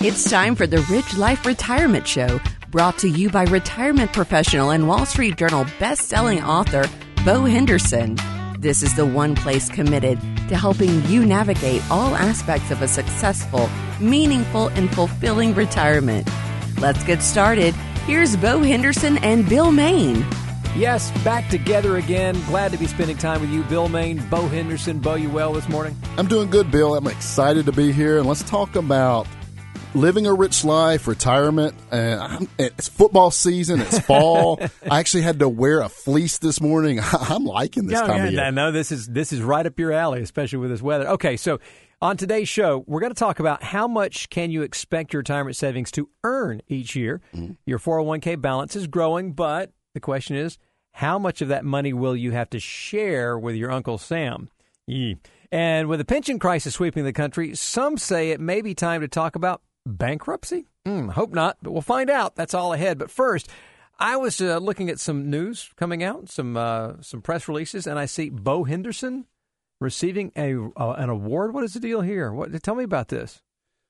It's time for the Rich Life Retirement Show, brought to you by retirement professional and Wall Street Journal best-selling author Bo Henderson. This is the one place committed to helping you navigate all aspects of a successful, meaningful, and fulfilling retirement. Let's get started. Here's Bo Henderson and Bill Main. Yes, back together again. Glad to be spending time with you, Bill Main, Bo Henderson. Bo, you well this morning? I'm doing good, Bill. I'm excited to be here, and let's talk about living a rich life, retirement. And it's football season. It's fall. I actually had to wear a fleece this morning. I'm liking this yeah, time yeah, of year. No, this is this is right up your alley, especially with this weather. Okay, so on today's show, we're going to talk about how much can you expect your retirement savings to earn each year. Mm-hmm. Your 401k balance is growing, but the question is, how much of that money will you have to share with your Uncle Sam? And with the pension crisis sweeping the country, some say it may be time to talk about bankruptcy? Mm, hope not, but we'll find out. That's all ahead. But first, I was uh, looking at some news coming out, some uh, some press releases, and I see Bo Henderson receiving a uh, an award. What is the deal here? What tell me about this?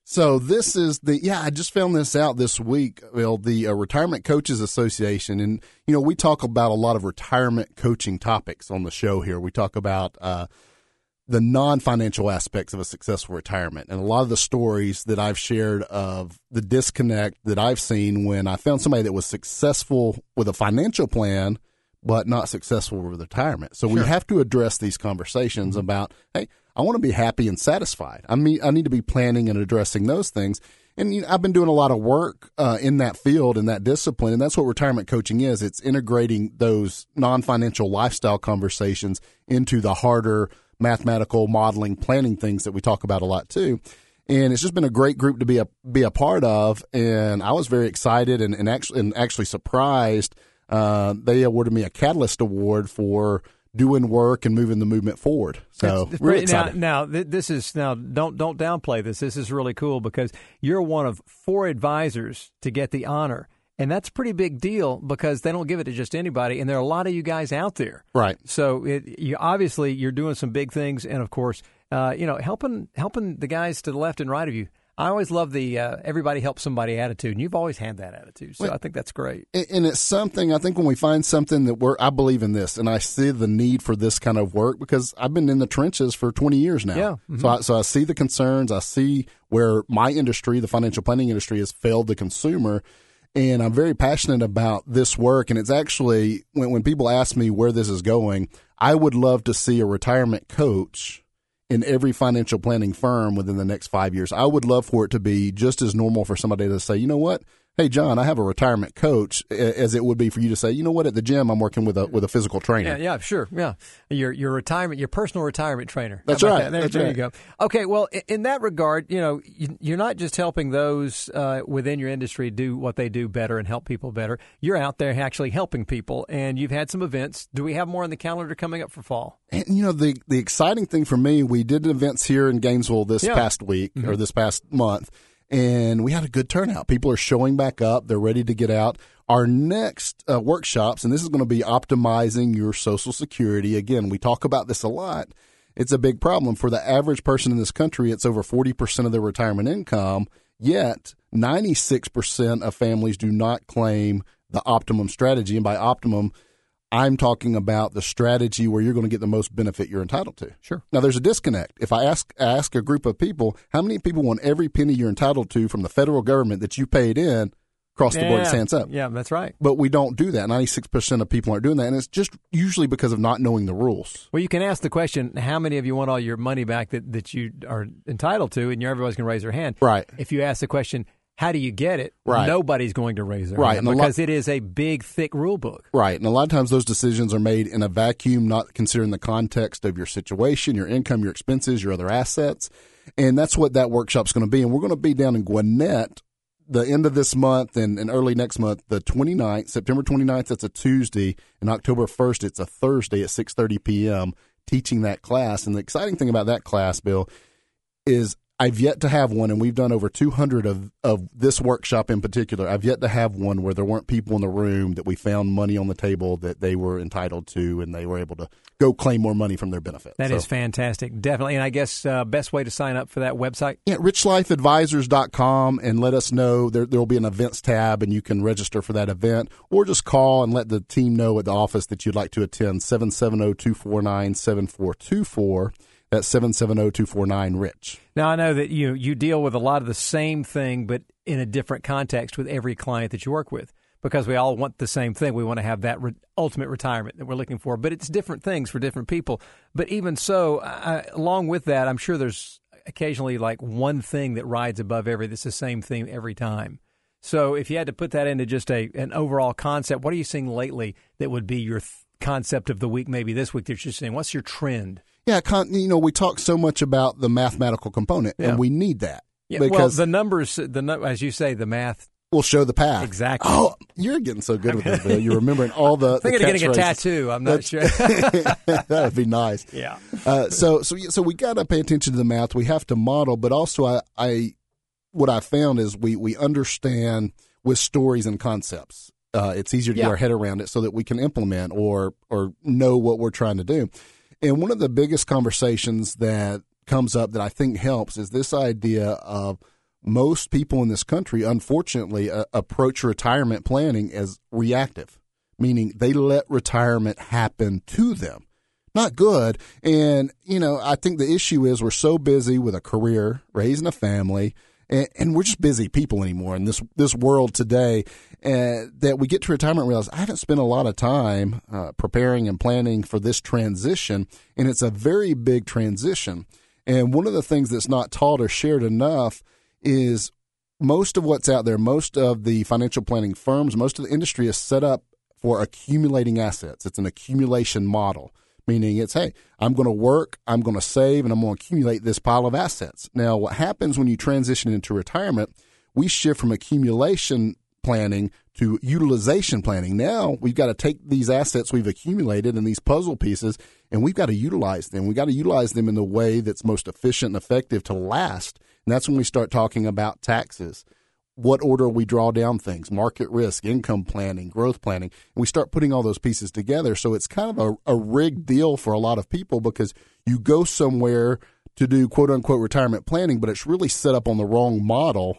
So this is the yeah. I just found this out this week. Well, the uh, Retirement Coaches Association, and you know we talk about a lot of retirement coaching topics on the show here. We talk about uh, the non-financial aspects of a successful retirement and a lot of the stories that I've shared of the disconnect that I've seen when I found somebody that was successful with a financial plan but not successful with retirement. So sure. we have to address these conversations mm-hmm. about, hey, I want to be happy and satisfied. I mean, I need to be planning and addressing those things. And you know, I've been doing a lot of work uh, in that field and that discipline, and that's what retirement coaching is. It's integrating those non-financial lifestyle conversations into the harder mathematical modeling, planning things that we talk about a lot too. And it's just been a great group to be a be a part of, and I was very excited and, and actually and actually surprised. Uh, they awarded me a Catalyst Award for doing work and moving the movement forward. So really now, now, this is now don't don't downplay this. This is really cool because you're one of four advisors to get the honor. And that's a pretty big deal because they don't give it to just anybody, and there are a lot of you guys out there. Right. So it, you obviously you're doing some big things, and of course, uh, you know, helping helping the guys to the left and right of you. I always love the uh, everybody helps somebody attitude, and you've always had that attitude. So well, I think that's great. And it's something I think when we find something that we're, I believe in this, and I see the need for this kind of work because I've been in the trenches for 20 years now. Yeah. Mm-hmm. So I, so I see the concerns. I see where my industry, the financial planning industry, has failed the consumer and I'm very passionate about this work. And it's actually when, when people ask me where this is going, I would love to see a retirement coach in every financial planning firm within the next five years. I would love for it to be just as normal for somebody to say, you know what, hey John, I have a retirement coach, as it would be for you to say, you know what, at the gym I'm working with a with a physical trainer. Yeah, yeah, sure, yeah. Your your retirement, your personal retirement trainer. That's right. That? There, That's there right. you go. Okay, well, in that regard, you know, you're not just helping those uh, within your industry do what they do better and help people better. You're out there actually helping people, and you've had some events. Do we have more on the calendar coming up for fall? And you know, the the exciting thing for me, we did events here in Gainesville this yeah. past week mm-hmm. or this past month and we had a good turnout. People are showing back up. They're ready to get out. Our next uh, workshops, and this is going to be optimizing your Social Security. Again, we talk about this a lot. It's a big problem for the average person in this country. It's over 40% of their retirement income. Yet, 96% of families do not claim the optimum strategy. And by optimum, I'm talking about the strategy where you're going to get the most benefit you're entitled to. Sure. Now there's a disconnect. If I ask ask a group of people, how many people want every penny you're entitled to from the federal government that you paid in across the yeah, board hands up? Yeah, that's right. But we don't do that. 96% of people aren't doing that and it's just usually because of not knowing the rules. Well, you can ask the question, how many of you want all your money back that, that you are entitled to and everybody's going to raise their hand. Right. If you ask the question, how do you get it? Right. Nobody's going to raise their right. hand because it is a big, thick rule book. Right. And a lot of times those decisions are made in a vacuum, not considering the context of your situation, your income, your expenses, your other assets. And that's what that workshop's going to be. And we're going to be down in Gwinnett the end of this month and, and early next month, the 29th, September 29th, that's a Tuesday, and October 1st, it's a Thursday at 6.30 p.m., teaching that class. And the exciting thing about that class, Bill, is I've yet to have one, and we've done over 200 of, of this workshop in particular. I've yet to have one where there weren't people in the room that we found money on the table that they were entitled to, and they were able to go claim more money from their benefit. That so, is fantastic, definitely. And I guess uh, best way to sign up for that website. Yeah, richlifeadvisors.com, and let us know. There there will be an events tab, and you can register for that event, or just call and let the team know at the office that you'd like to attend. 770 249 7424 that's 770-249-RICH. Now, I know that you you deal with a lot of the same thing, but in a different context with every client that you work with because we all want the same thing. We want to have that re- ultimate retirement that we're looking for, but it's different things for different people. But even so, I, along with that, I'm sure there's occasionally like one thing that rides above every that's the same thing every time. So if you had to put that into just a an overall concept, what are you seeing lately that would be your th- concept of the week, maybe this week that you're seeing? What's your trend? Yeah, you know, we talk so much about the mathematical component, yeah. and we need that. Yeah, because well, the numbers, the as you say, the math will show the path. Exactly. Oh, you're getting so good with this, Bill. You're remembering all the. Thinking the of getting a tattoo. I'm not sure. that would be nice. Yeah. Uh, so, so, so we got to pay attention to the math. We have to model, but also, I, I, what I found is we we understand with stories and concepts. Uh, it's easier to yeah. get our head around it so that we can implement or or know what we're trying to do. And one of the biggest conversations that comes up that I think helps is this idea of most people in this country, unfortunately, uh, approach retirement planning as reactive, meaning they let retirement happen to them. Not good. And, you know, I think the issue is we're so busy with a career, raising a family, and, and we're just busy people anymore in this this world today. Uh, that we get to retirement and realize I haven't spent a lot of time uh, preparing and planning for this transition, and it's a very big transition. And one of the things that's not taught or shared enough is most of what's out there, most of the financial planning firms, most of the industry is set up for accumulating assets. It's an accumulation model meaning it's, hey, I'm going to work, I'm going to save, and I'm going to accumulate this pile of assets. Now, what happens when you transition into retirement, we shift from accumulation planning to utilization planning. Now we've got to take these assets we've accumulated and these puzzle pieces, and we've got to utilize them. We've got to utilize them in the way that's most efficient and effective to last. And that's when we start talking about taxes what order we draw down things, market risk, income planning, growth planning. And we start putting all those pieces together. So it's kind of a, a rigged deal for a lot of people because you go somewhere to do quote unquote retirement planning, but it's really set up on the wrong model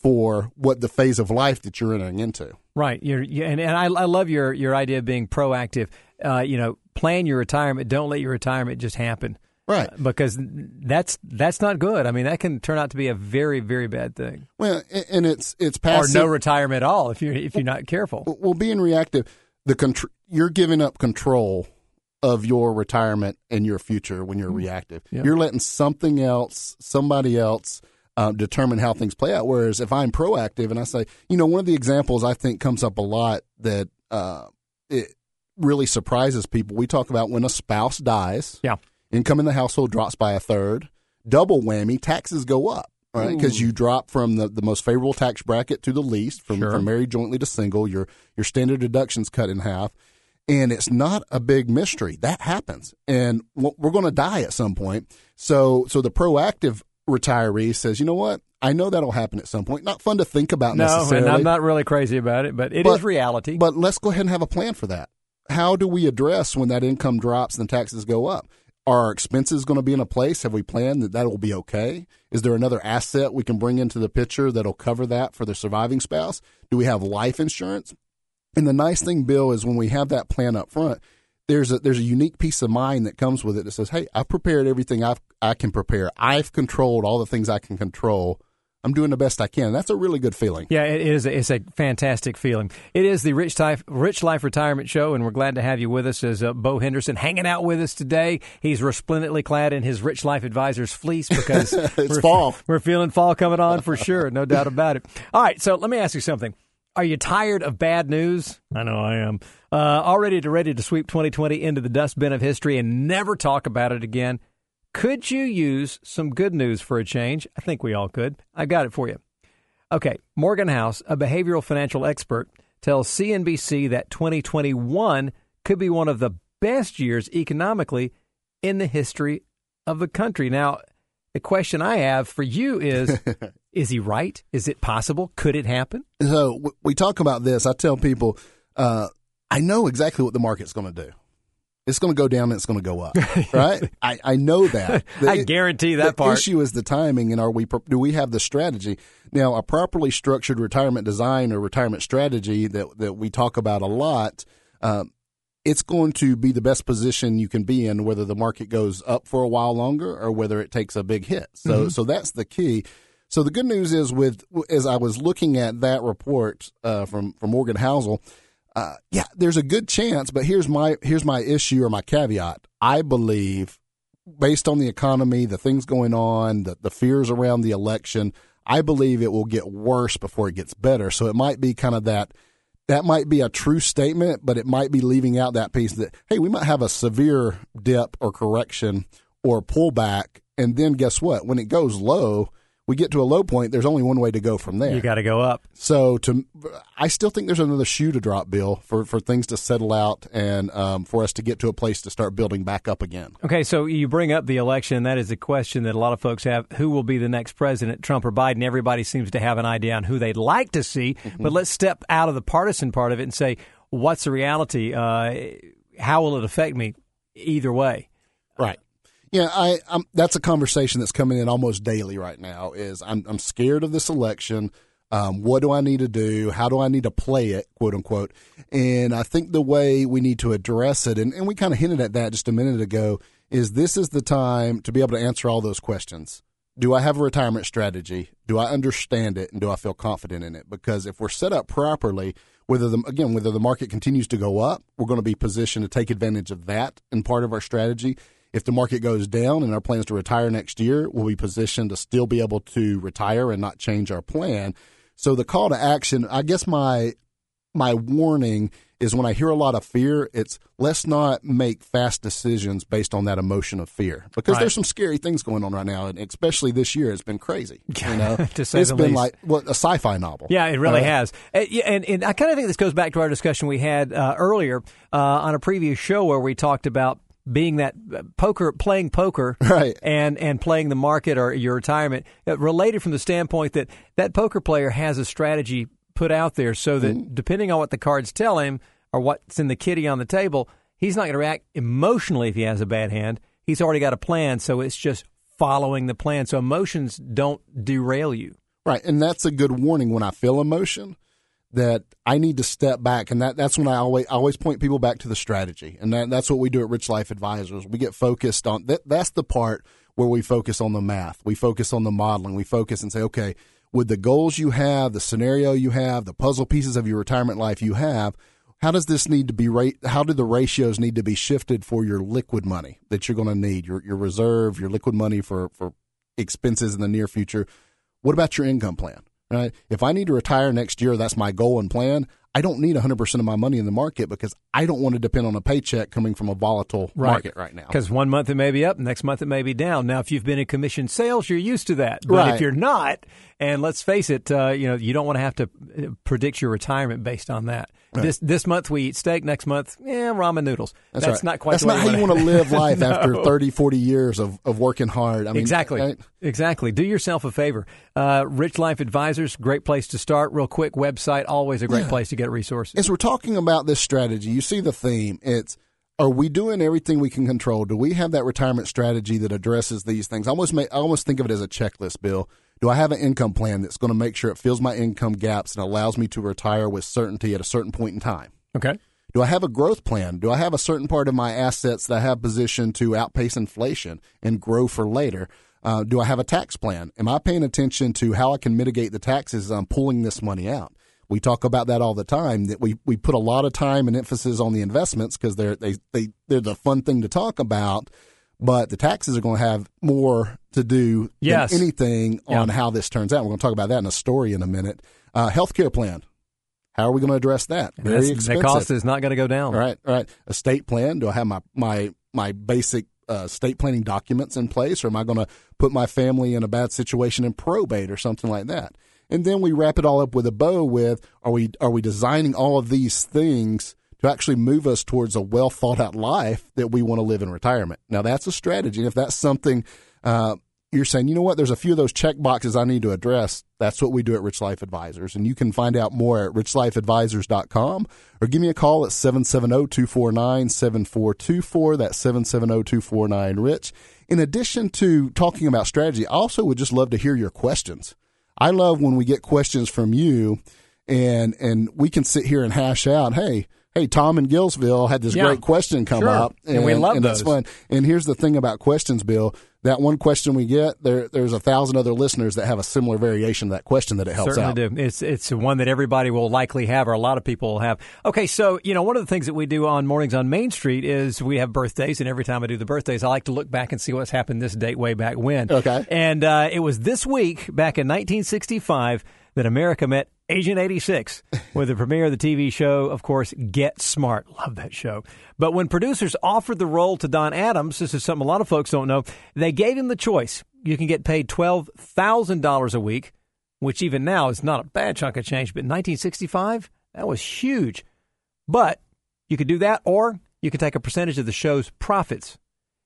for what the phase of life that you're entering into. Right. You're, you, and, and I, I love your, your idea of being proactive. Uh, you know, plan your retirement. Don't let your retirement just happen right? Uh, because that's that's not good. I mean, that can turn out to be a very very bad thing. Well, and it's it's passive. or no retirement at all if you if you're not careful. Well, being reactive, the contr- you're giving up control of your retirement and your future when you're mm-hmm. reactive. Yep. You're letting something else, somebody else. Uh, determine how things play out. Whereas if I'm proactive and I say, you know, one of the examples I think comes up a lot that uh, it really surprises people. We talk about when a spouse dies. Yeah income in the household drops by a third. Double whammy, taxes go up, right? Because you drop from the, the most favorable tax bracket to the least, from, sure. from married jointly to single. Your your standard deductions cut in half, and it's not a big mystery. That happens, and we're going to die at some point. So so the proactive retiree says, you know what? I know that'll happen at some point. Not fun to think about no, necessarily. and I'm not really crazy about it, but it but, is reality. But let's go ahead and have a plan for that. How do we address when that income drops and taxes go up? Are our expenses going to be in a place? Have we planned that that will be okay? Is there another asset we can bring into the picture that'll cover that for the surviving spouse? Do we have life insurance? And the nice thing, Bill, is when we have that plan up front, there's a there's a unique peace of mind that comes with it that says, "Hey, I've prepared everything I've I can prepare. I've controlled all the things I can control. I'm doing the best I can. That's a really good feeling. Yeah, it is. A, it's a fantastic feeling. It is the Rich Life, Rich Life Retirement Show, and we're glad to have you with us as uh, Bo Henderson hanging out with us today. He's resplendently clad in his Rich Life Advisors fleece because it's we're, fall. We're feeling fall coming on for sure, no doubt about it. All right, so let me ask you something. Are you tired of bad news? I know I am. Uh, already ready to sweep 2020 into the dustbin of history and never talk about it again? Could you use some good news for a change? I think we all could. I've got it for you. Okay, Morgan Housel, a behavioral financial expert, tells CNBC that 2021 could be one of the best years economically in the history of the country. Now, the question I have for you is is he right? Is it possible? Could it happen? So we talk about this. I tell people, uh, I know exactly what the market's going to do. It's going to go down and it's going to go up, right? I, I know that. The, I guarantee that part. the part. issue is the timing, and are we do we have the strategy now? A properly structured retirement design or retirement strategy that that we talk about a lot. Um, it's going to be the best position you can be in, whether the market goes up for a while longer or whether it takes a big hit. So, mm-hmm. so that's the key. So the good news is with as I was looking at that report uh, from from Morgan Housel, uh, yeah, there's a good chance. But here's my here's my issue or my caveat. I believe, based on the economy, the things going on, the the fears around the election, I believe it will get worse before it gets better. So it might be kind of that that might be a true statement, but it might be leaving out that piece that, hey, we might have a severe dip or correction or pullback. And then guess what? When it goes low, we get to a low point, there's only one way to go from there. You got to go up. So to, I still think there's another shoe to drop, Bill, for, for things to settle out and um, for us to get to a place to start building back up again. Okay, so you bring up the election. That is a question that a lot of folks have. Who will be the next president, Trump or Biden? Everybody seems to have an idea on who they'd like to see. Mm-hmm. But let's step out of the partisan part of it and say, what's the reality? Uh, how will it affect me either way? Right. Yeah, I I'm, that's a conversation that's coming in almost daily right now. Is I'm I'm scared of this election. Um, what do I need to do? How do I need to play it, quote unquote? And I think the way we need to address it, and, and we kind of hinted at that just a minute ago, is this is the time to be able to answer all those questions. Do I have a retirement strategy? Do I understand it? And do I feel confident in it? Because if we're set up properly, whether the, again, whether the market continues to go up, we're going to be positioned to take advantage of that in part of our strategy. If the market goes down and our plans to retire next year, we'll be positioned to still be able to retire and not change our plan. So the call to action, I guess my my warning is when I hear a lot of fear, it's let's not make fast decisions based on that emotion of fear because right. there's some scary things going on right now, and especially this year, it's been crazy. You know, to say it's been least. like what a sci-fi novel. Yeah, it really uh, has. And, and, I kind of think this goes back to our discussion we had uh, earlier uh, on a previous show where we talked about being that poker, playing poker, right. and and playing the market or your retirement, uh, related from the standpoint that that poker player has a strategy put out there, so that mm-hmm. depending on what the cards tell him or what's in the kitty on the table, he's not going to react emotionally if he has a bad hand. He's already got a plan, so it's just following the plan. So emotions don't derail you. Right, and that's a good warning when I feel emotion that I need to step back, and that, that's when I always I always point people back to the strategy, and that, that's what we do at Rich Life Advisors. We get focused on that. That's the part where we focus on the math, we focus on the modeling, we focus and say, okay, with the goals you have, the scenario you have, the puzzle pieces of your retirement life you have, how does this need to be rate? How do the ratios need to be shifted for your liquid money that you're going to need, your your reserve, your liquid money for for expenses in the near future? What about your income plan? Right? If I need to retire next year, that's my goal and plan. I don't need 100% of my money in the market because I don't want to depend on a paycheck coming from a volatile right. market right now. Because one month it may be up, next month it may be down. Now, if you've been in commission sales, you're used to that. But right. if you're not, and let's face it, uh, you know, you don't want to have to uh, predict your retirement based on that. Right. This this month we eat steak. Next month, yeah, ramen noodles. That's, That's right. not quite. That's not how you want to live life no. after 30, 40 years of, of working hard. I mean, exactly, right? exactly. Do yourself a favor. Uh, Rich Life Advisors, great place to start. Real quick website, always a great yeah. place to get resources. As we're talking about this strategy, you see the theme. It's are we doing everything we can control? Do we have that retirement strategy that addresses these things? I almost make, I almost think of it as a checklist, Bill. Do I have an income plan that's going to make sure it fills my income gaps and allows me to retire with certainty at a certain point in time? Okay. Do I have a growth plan? Do I have a certain part of my assets that I have positioned to outpace inflation and grow for later? Uh, do I have a tax plan? Am I paying attention to how I can mitigate the taxes as I'm pulling this money out? We talk about that all the time. That we, we put a lot of time and emphasis on the investments because they're they they they're the fun thing to talk about but the taxes are going to have more to do yes. than anything on yeah. how this turns out. We're going to talk about that in a story in a minute. Uh, healthcare plan. How are we going to address that? Very That's, expensive. The cost is not going to go down. All right, all right. Estate plan. Do I have my my my basic uh, estate planning documents in place, or am I going to put my family in a bad situation in probate or something like that? And then we wrap it all up with a bow. With are we are we designing all of these things to actually move us towards a well thought out life that we want to live in retirement. Now, that's a strategy. If that's something uh, you're saying, you know what, there's a few of those check boxes I need to address. That's what we do at Rich Life Advisors. And you can find out more at richlifeadvisors.com or give me a call at 770-249-7424. That's 770-249-RICH. In addition to talking about strategy, I also would just love to hear your questions. I love when we get questions from you and and we can sit here and hash out, hey, hey, Tom in Gillsville had this Yeah. great question come Sure. up, And we love and those. fun. And here's the thing about questions, Bill. That one question we get, there, there's a thousand other listeners that have a similar variation of that question that it helps Certainly out. do. It's it's one that everybody will likely have, or a lot of people will have. Okay, so you know one of the things that we do on mornings on Main Street is we have birthdays, and every time I do the birthdays, I like to look back and see what's happened this date way back when. Okay. and uh, it was this week back in 1965 that America met Agent 86 with the premiere of the TV show, of course, Get Smart. Love that show. But when producers offered the role to Don Adams, this is something a lot of folks don't know, they gave him the choice. You can get paid $12,000 a week, which even now is not a bad chunk of change, but in 1965, that was huge. But you could do that, or you could take a percentage of the show's profits.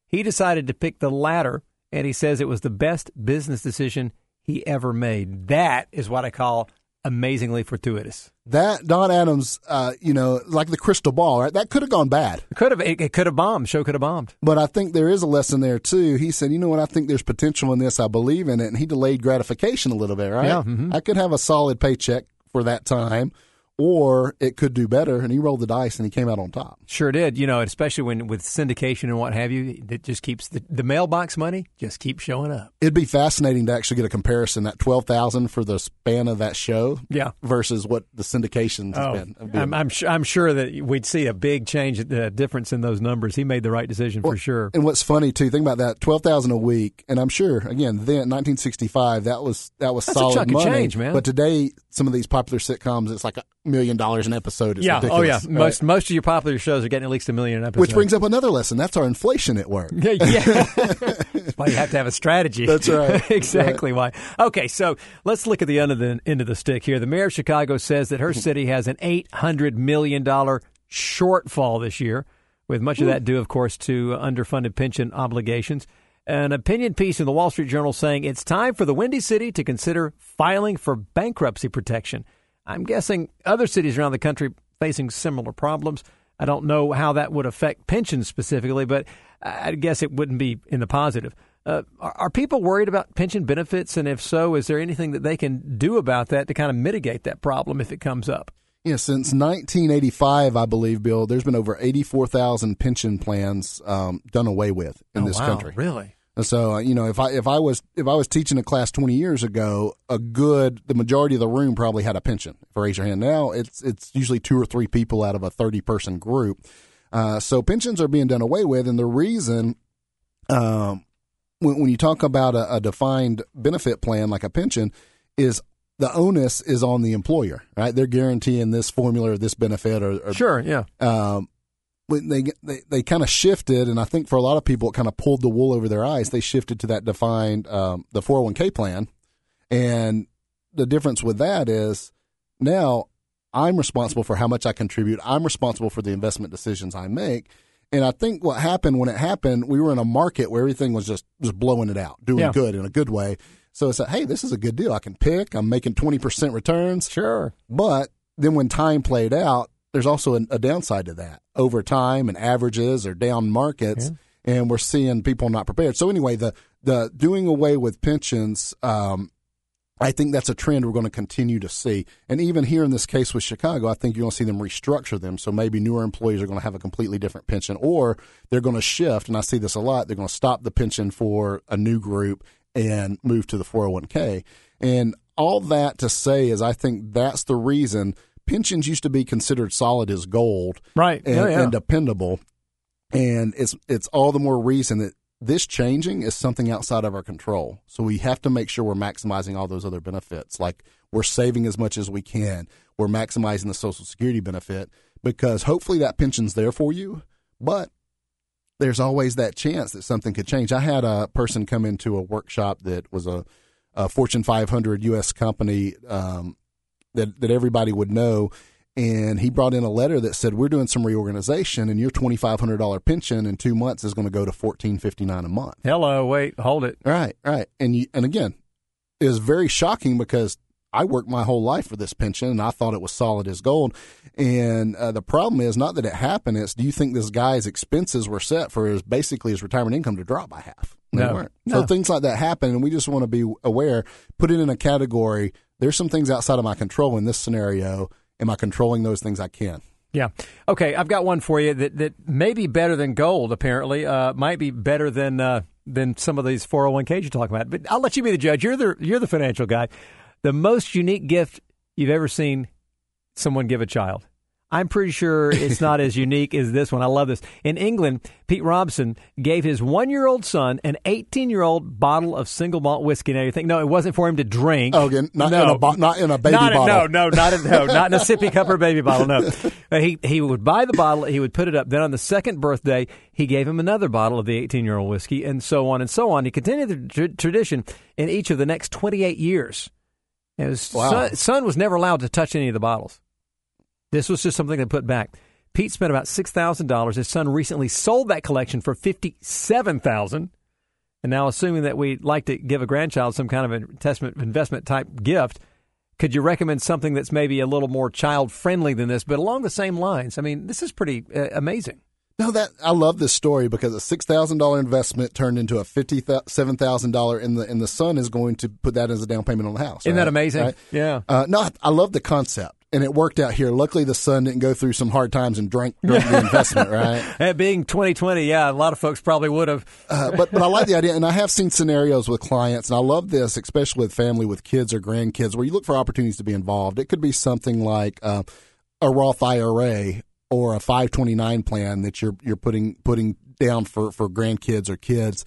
He decided to pick the latter, and he says it was the best business decision he ever made. That is what I call amazingly fortuitous. That Don Adams, uh, you know, like the crystal ball, right? That could have gone bad. It could have, it, it could have bombed. Show could have bombed. But I think there is a lesson there too. He said, "You know what? I think there's potential in this. I believe in it." And he delayed gratification a little bit, right? Yeah, mhm. I could have a solid paycheck for that time, or it could do better. And he rolled the dice, and he came out on top. Sure did. You know, especially when with syndication and what have you, it just keeps the, the mailbox money just keeps showing up. It'd be fascinating to actually get a comparison that twelve thousand for the span of that show, Yeah. versus what the syndications has been. Oh, I'm, I'm, su- I'm sure that we'd see a big change, uh, difference in those numbers. He made the right decision for sure. And what's funny too, think about that twelve thousand a week, and I'm sure again then 1965 that was that was That's solid money. change, man. But today, some of these popular sitcoms, it's like a million dollars an episode. It's yeah. ridiculous, Oh, yeah. right? Most most of your popular shows are getting at least a million an episode. Which brings up another lesson. That's our inflation at work. Yeah, yeah. That's why you have to have a strategy. That's right. exactly why. Okay, so let's look at the end of the end of the stick here. The mayor of Chicago says that her city has an eight hundred million dollar shortfall this year, with much of that due, of course, to underfunded pension obligations. An opinion piece in the Wall Street Journal saying it's time for the Windy City to consider filing for bankruptcy protection. I'm guessing other cities around the country facing similar problems. I don't know how that would affect pensions specifically, but I guess it wouldn't be in the positive. Uh, are, are people worried about pension benefits? And if so, is there anything that they can do about that to kind of mitigate that problem if it comes up? Yeah, since 1985, I believe, Bill, there's been over 84,000 pension plans um, done away with in Oh, this wow, country. Really? And so, uh, you know, if I if I was if I was teaching a class 20 years ago, a good the majority of the room probably had a pension. If I raise your hand now, it's it's usually two or three people out of a 30 person group. Uh, so pensions are being done away with, and the reason, um, when, when you talk about a, a defined benefit plan like a pension, is the onus is on the employer, right? They're guaranteeing this formula or this benefit or, or Sure, yeah. um, when they they, they kind of shifted, and I think for a lot of people, it kind of pulled the wool over their eyes. They shifted to that defined um, the four hundred one k plan, and the difference with that is now I'm responsible for how much I contribute. I'm responsible for the investment decisions I make. And I think what happened when it happened, we were in a market where everything was just just blowing it out, doing Yeah. good in a good way. So it's like, hey, this is a good deal. I can pick. I'm making twenty percent returns. Sure. But then when time played out, there's also a, a downside to that. Over time and averages or down markets, and we're seeing people not prepared. So anyway, the the doing away with pensions, um, I think that's a trend we're going to continue to see. And even here in this case with Chicago, I think you're going to see them restructure them. So maybe newer employees are going to have a completely different pension, or they're going to shift. And I see this a lot. They're going to stop the pension for a new group and move to the 401k. And all that to say is, I think that's the reason pensions used to be considered solid as gold, Right. and, Yeah, yeah. and dependable. And it's it's all the more reason that this changing is something outside of our control. So we have to make sure we're maximizing all those other benefits. Like we're saving as much as we can. We're maximizing the Social Security benefit because hopefully that pension's there for you, but there's always that chance that something could change. I had a person come into a workshop that was a, a Fortune 500 U.S. company um, that that everybody would know, and he brought in a letter that said we're doing some reorganization and your $2500 pension in 2 months is going to go to 1459 a month. Hello, wait, hold it. Right, right. And you, and again, it was very shocking because I worked my whole life for this pension and I thought it was solid as gold. And uh, the problem is not that it happened, it's do you think this guy's expenses were set for his basically his retirement income to drop by half? No. They weren't. No. So things like that happen and we just want to be aware, put it in a category. There's some things outside of my control in this scenario. Am I controlling those things I can? Yeah. Okay, I've got one for you that, that may be better than gold, apparently. Uh, might be better than uh, than some of these 401ks you're talking about. But I'll let you be the judge. You're the you're the financial guy. The most unique gift you've ever seen someone give a child. I'm pretty sure it's not as unique as this one. I love this. In England, Pete Robson gave his one year old son an 18 year old bottle of single malt whiskey. Now you think, no, it wasn't for him to drink. Oh, again, not no. in a bo- not in a baby not, bottle. No, no, not in, no, not in a sippy cup or baby bottle. No, he he would buy the bottle, he would put it up. Then on the second birthday, he gave him another bottle of the 18 year old whiskey, and so on and so on. He continued the tr- tradition in each of the next 28 years. And His Wow. son, son was never allowed to touch any of the bottles. This was just something they put back. Pete spent about six thousand dollars. His son recently sold that collection for fifty seven thousand. And now, assuming that we'd like to give a grandchild some kind of investment investment type gift, could you recommend something that's maybe a little more child friendly than this, but along the same lines? I mean, this is pretty uh, amazing. No, that I love this story because a six thousand dollar investment turned into a fifty seven thousand dollar, and the and the son is going to put that as a down payment on the house. Isn't right? that amazing? Right? Yeah. Uh, no, I- love the concept, and it worked out here. Luckily, the son didn't go through some hard times and drank, drank the investment. Right. It being 2020, yeah, a lot of folks probably would have. Uh, but but I like the idea, and I have seen scenarios with clients, and I love this, especially with family with kids or grandkids, where you look for opportunities to be involved. It could be something like uh, a Roth IRA or a 529 plan that you're you're putting putting down for for grandkids or kids.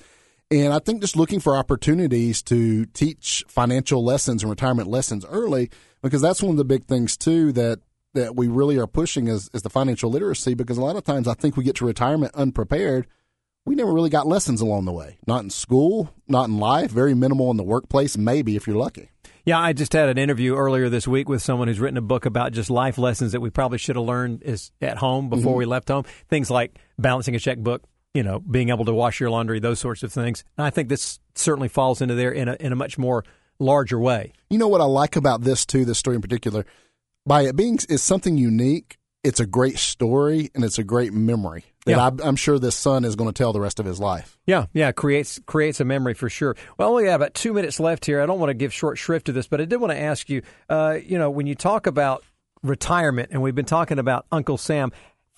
And I think just looking for opportunities to teach financial lessons and retirement lessons early, because that's one of the big things too that that we really are pushing is, is the financial literacy. Because a lot of times I think we get to retirement unprepared we never really got lessons along the way. Not in school, not in life, very minimal in the workplace, maybe if you're lucky. Yeah, I just had an interview earlier this week with someone who's written a book about just life lessons that we probably should have learned is at home before mm-hmm. we left home. Things like balancing a checkbook, you know, being able to wash your laundry, those sorts of things. And I think this certainly falls into there in a in a much more larger way. You know what I like about this too, this story in particular, by it being is something unique. It's a great story and it's a great memory that Yeah. I, I'm sure this son is going to tell the rest of his life. Yeah, yeah, creates creates a memory for sure. Well, we have about two minutes left here. I don't want to give short shrift to this, but I did want to ask you. Uh, you know, when you talk about retirement, and we've been talking about Uncle Sam,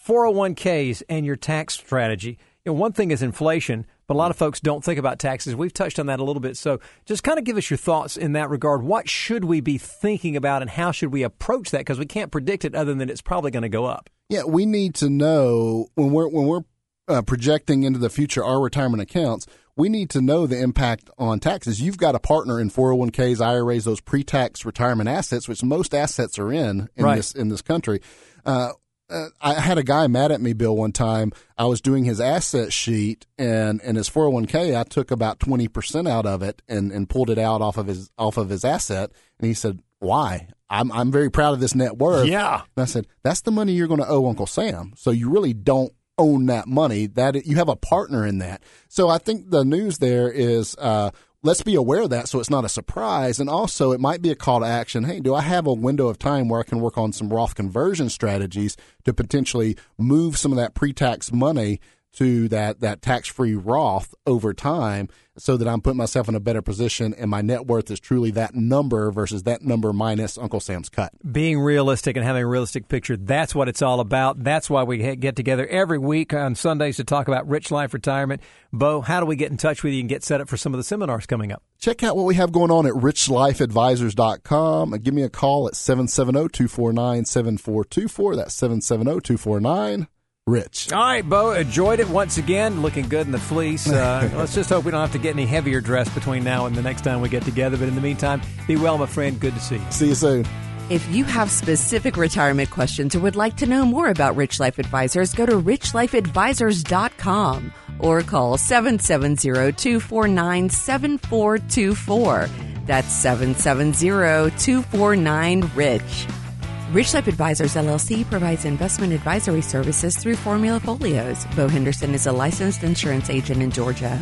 401ks, and your tax strategy. You know, one thing is inflation, but a lot of folks don't think about taxes. We've touched on that a little bit. So, just kind of give us your thoughts in that regard. What should we be thinking about, and how should we approach that? Because we can't predict it, other than it's probably going to go up. Yeah, we need to know when we're when we're uh, projecting into the future our retirement accounts. We need to know the impact on taxes. You've got a partner in 401ks, IRAs, those pre-tax retirement assets, which most assets are in in Right. this in this country. Uh, uh, I had a guy mad at me, Bill, one time. I was doing his asset sheet and, and his 401k. I took about 20% out of it and, and pulled it out off of his, off of his asset. And he said, why? I'm, I'm very proud of this net worth. Yeah. And I said, that's the money you're going to owe Uncle Sam. So you really don't own that money. That you have a partner in that. So I think the news there is, uh, let's be aware of that so it's not a surprise. And also it might be a call to action. Hey, do I have a window of time where I can work on some Roth conversion strategies to potentially move some of that pre-tax money to that, that tax-free Roth over time so that I'm putting myself in a better position and my net worth is truly that number versus that number minus Uncle Sam's cut. being realistic and having a realistic picture. That's what it's all about. That's why we get together every week on Sundays to talk about rich life retirement. Bo, how do we get in touch with you and get set up for some of the seminars coming up? Check out what we have going on at richlifeadvisors.com. And uh, give me a call at 770-249-7424. That's oh 770-249-RICH. All right, Bo, enjoyed it once again. Looking good in the fleece. Uh, let's just hope we don't have to get any heavier dress between now and the next time we get together. But in the meantime, be well, my friend. Good to see you. See you soon. If you have specific retirement questions or would like to know more about Rich Life Advisors, go to richlifeadvisors.com or call 770-249-7424. That's 770-249-RICH. Rich Life Advisors LLC provides investment advisory services through Formula Folios. Bo Henderson is a licensed insurance agent in Georgia.